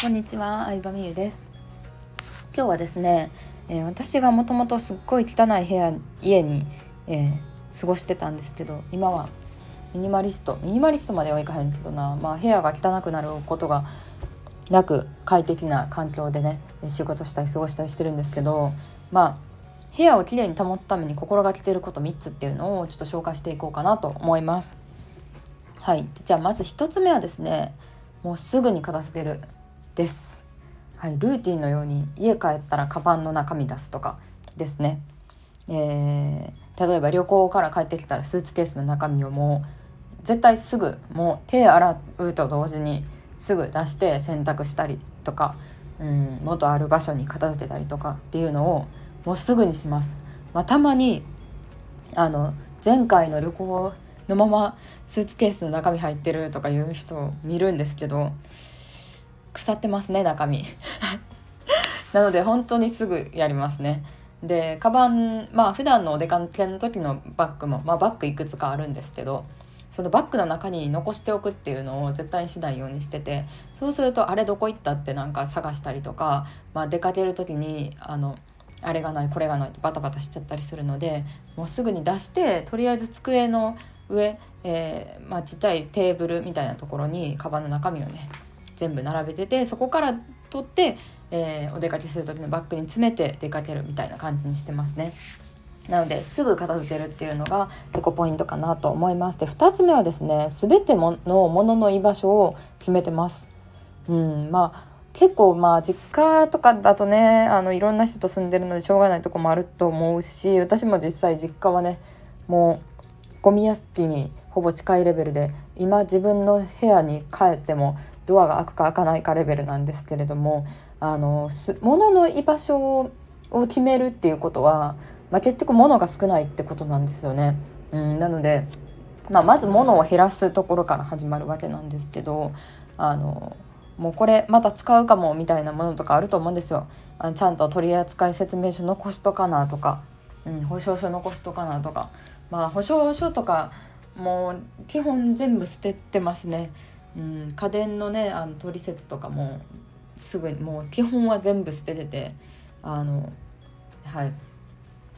こんにちは、相葉美優です。今日はですね、えー、私がもともとすっごい汚い部屋家に、えー、過ごしてたんですけど今はミニマリストミニマリストまではいかへんけどな、まあ、部屋が汚くなることがなく快適な環境でね仕事したり過ごしたりしてるんですけどまあ部屋をきれいに保つために心がけてること3つっていうのをちょっと紹介していこうかなと思います。はい、じゃあまず1つ目はですねもうすぐに片付ける。です。はい、ルーティンのように家帰ったらカバンの中身出すとかですね。えー、例えば旅行から帰ってきたらスーツケースの中身をもう絶対すぐもう手洗うと同時にすぐ出して洗濯したりとか、うん、元ある場所に片付けたりとかっていうのをもうすぐにします。まあ、たまにあの前回の旅行のままスーツケースの中身入ってるとかいう人を見るんですけど腐ってますね中身。なので本当にすぐやりますね。でカバンまあ普段のお出かけの時のバッグも、まあ、バッグいくつかあるんですけどそのバッグの中に残しておくっていうのを絶対にしないようにしててそうするとあれどこ行ったってなんか探したりとか、まあ、出かける時にあのあれがないこれがないってバタバタしちゃったりするのでもうすぐに出してとりあえず机の上、えー、まあ、ちっちゃいテーブルみたいなところにカバンの中身をね全部並べててそこから取って、えー、お出かけする時のバッグに詰めて出かけるみたいな感じにしてますね。なのですぐ片付けるっていうのが結構ポイントかなと思います。で2つ目はですね全てのものの居場所を決めてます。うんまあ結構まあ実家とかだとねあのいろんな人と住んでるのでしょうがないとこもあると思うし私も実際実家はねもうゴミ屋敷にほぼ近いレベルで今自分の部屋に帰ってもドアが開くか開かないかレベルなんですけれどもあの物の居場所を決めるっていうことは、まあ、結局物が少ないってことなんですよね。うん、なので、まあ、まず物を減らすところから始まるわけなんですけどあのもうこれまた使うかもみたいなものとかあると思うんですよ。あちゃんと取扱説明書残しとかなとか、うん、保証書残しとかなとかまあ保証書とかもう基本全部捨ててますね。うん、家電のねあの取説とかもすぐにもう基本は全部捨てててあのはい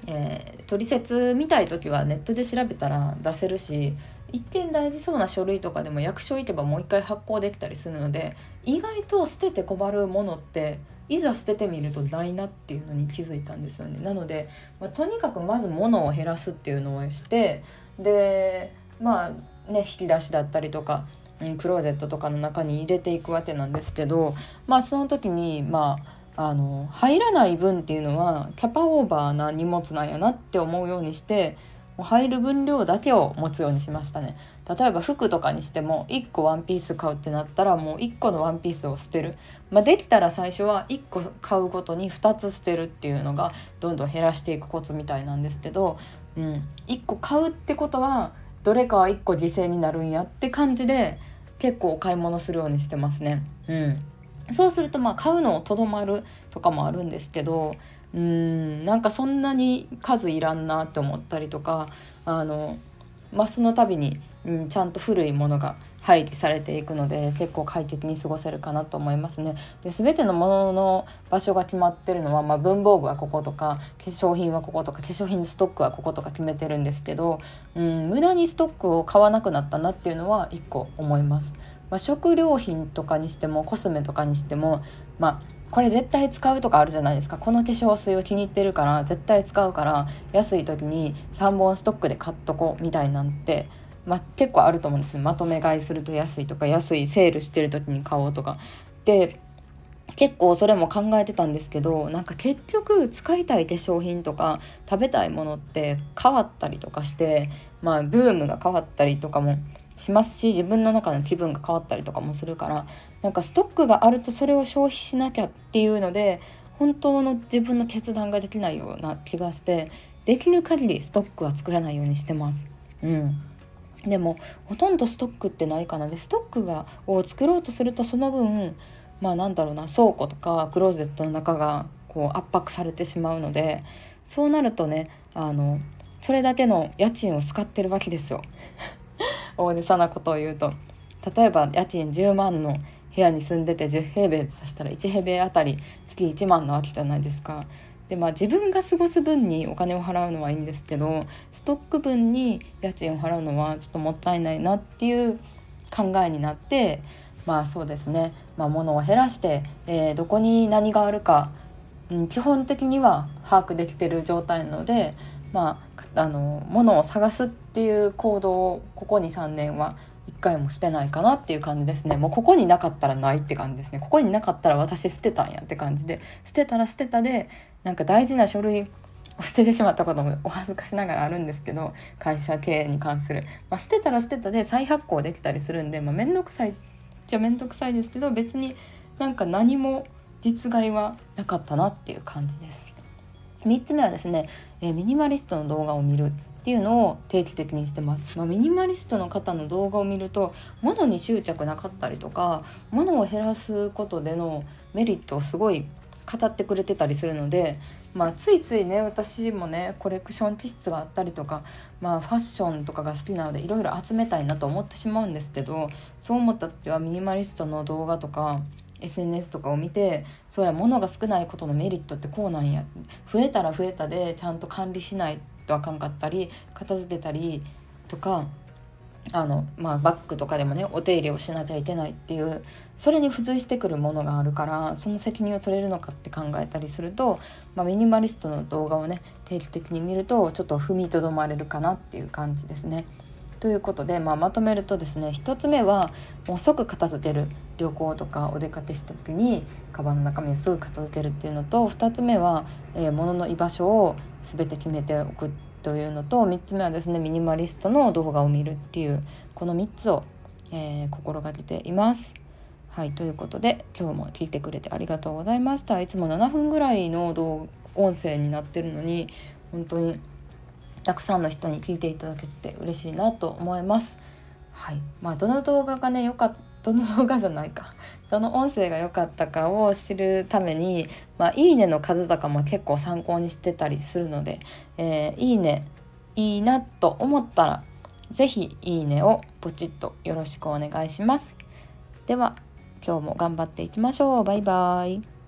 えー、取説見たい時はネットで調べたら出せるし一見大事そうな書類とかでも役所行けばもう一回発行できたりするので意外と捨てて困るものっていざ捨ててみるとないなっていうのに気づいたんですよね。なので、まあ、とにかくまず物を減らすっていうのをしてでまあね引き出しだったりとか、うん、クローゼットとかの中に入れていくわけなんですけどまあその時にまああの入らない分っていうのはキャパオーバーな荷物なんやなって思うようにして入る分量だけを持つようにしましたね。例えば服とかにしても1個ワンピース買うってなったらもう1個のワンピースを捨てる、まあ、できたら最初は1個買うごとに2つ捨てるっていうのがどんどん減らしていくコツみたいなんですけど、うん、1個買うってことはどれかは1個犠牲になるんやって感じで結構お買い物するようにしてますね。うん、そうするとまあ買うのをとどまるとかもあるんですけどうんなんかそんなに数いらんなって思ったりとかあの、まあ、その度に、うん、ちゃんと古いものが廃棄されていくので結構快適に過ごせるかなと思いますね。で全てのものの場所が決まってるのは、まあ、文房具はこことか化粧品はこことか化粧品のストックはこことか決めてるんですけど、うん、無駄にストックを買わなくなったなっていうのは一個思います。まあ、食料品とかにしてもコスメとかにしても、まあこれ絶対使うとかあるじゃないですかこの化粧水を気に入ってるから絶対使うから安い時に3本ストックで買っとこうみたいなんて、まあ、結構あると思うんです。まとめ買いすると安いとか安いセールしてる時に買おうとか。で結構それも考えてたんですけどなんか結局使いたい化粧品とか食べたいものって変わったりとかしてまあブームが変わったりとかもしますし自分の中の気分が変わったりとかもするからなんかストックがあるとそれを消費しなきゃっていうので本当の自分の決断ができないような気がしてできる限りストックは作らないようにしてます。うん。でもほとんどストックってないかな。でストックがを作ろうとするとその分まあなんだろうな倉庫とかクローゼットの中がこう圧迫されてしまうのでそうなるとねあのそれだけの家賃を使ってるわけですよ。大げさなことを言うと。例えば家賃10万の部屋に住んでて10平米としたら1平米あたり月1万なわけじゃないですか。でまあ自分が過ごす分にお金を払うのはいいんですけどストック分に家賃を払うのはちょっともったいないなっていう考えになってまあそうですね、まあ、物を減らして、えー、どこに何があるか、うん、基本的には把握できてる状態なのでまああの物を探すっていう行動をここ23年は回もしてないかなっていう感じですね。もうここになかったらないって感じですね。ここになかったら私捨てたんやって感じで。捨てたら捨てたでなんか大事な書類を捨ててしまったこともお恥ずかしながらあるんですけど会社経営に関する、まあ、捨てたら捨てたで再発行できたりするんで、まあ、めんどくさいっちゃめんどくさいですけど別になんか何も実害はなかったなっていう感じです。3つ目はですね、えー、ミニマリストの動画を見る。っていうのを定期的にしてます、まあ、ミニマリストの方の動画を見ると物に執着なかったりとか物を減らすことでのメリットをすごい語ってくれてたりするので、まあ、ついついね私もねコレクション気質があったりとか、まあ、ファッションとかが好きなのでいろいろ集めたいなと思ってしまうんですけどそう思った時はミニマリストの動画とか SNS とかを見てそうや物が少ないことのメリットってこうなんや増えたら増えたでちゃんと管理しないとあかんかったり片付けたりとかあの、まあ、バッグとかでもねお手入れをしなきゃいけないっていうそれに付随してくるものがあるからその責任を取れるのかって考えたりすると、まあ、ミニマリストの動画をね定期的に見るとちょっと踏みとどまれるかなっていう感じですね。ということで、まあ、まとめるとですね1つ目はもう即片付ける旅行とかお出かけした時にカバンの中身をすぐ片付けるっていうのと2つ目は、えー、物の居場所を全て決めておくというのと3つ目はですねミニマリストの動画を見るっていうこの3つを、えー、心がけています。はいということで今日も聞いてくれてありがとうございました。いつも7分ぐらいの音声になってるのに本当にたくさんの人に聞いていただけて嬉しいなと思います。はいまあ、どの動画がね良かったどの動画じゃないか どの音声が良かったかを知るために、まあ、いいねの数とかも結構参考にしてたりするので、えー、いいねいいなと思ったら是非いいねをポチッとよろしくお願いします。では今日も頑張っていきましょう。バイバイ。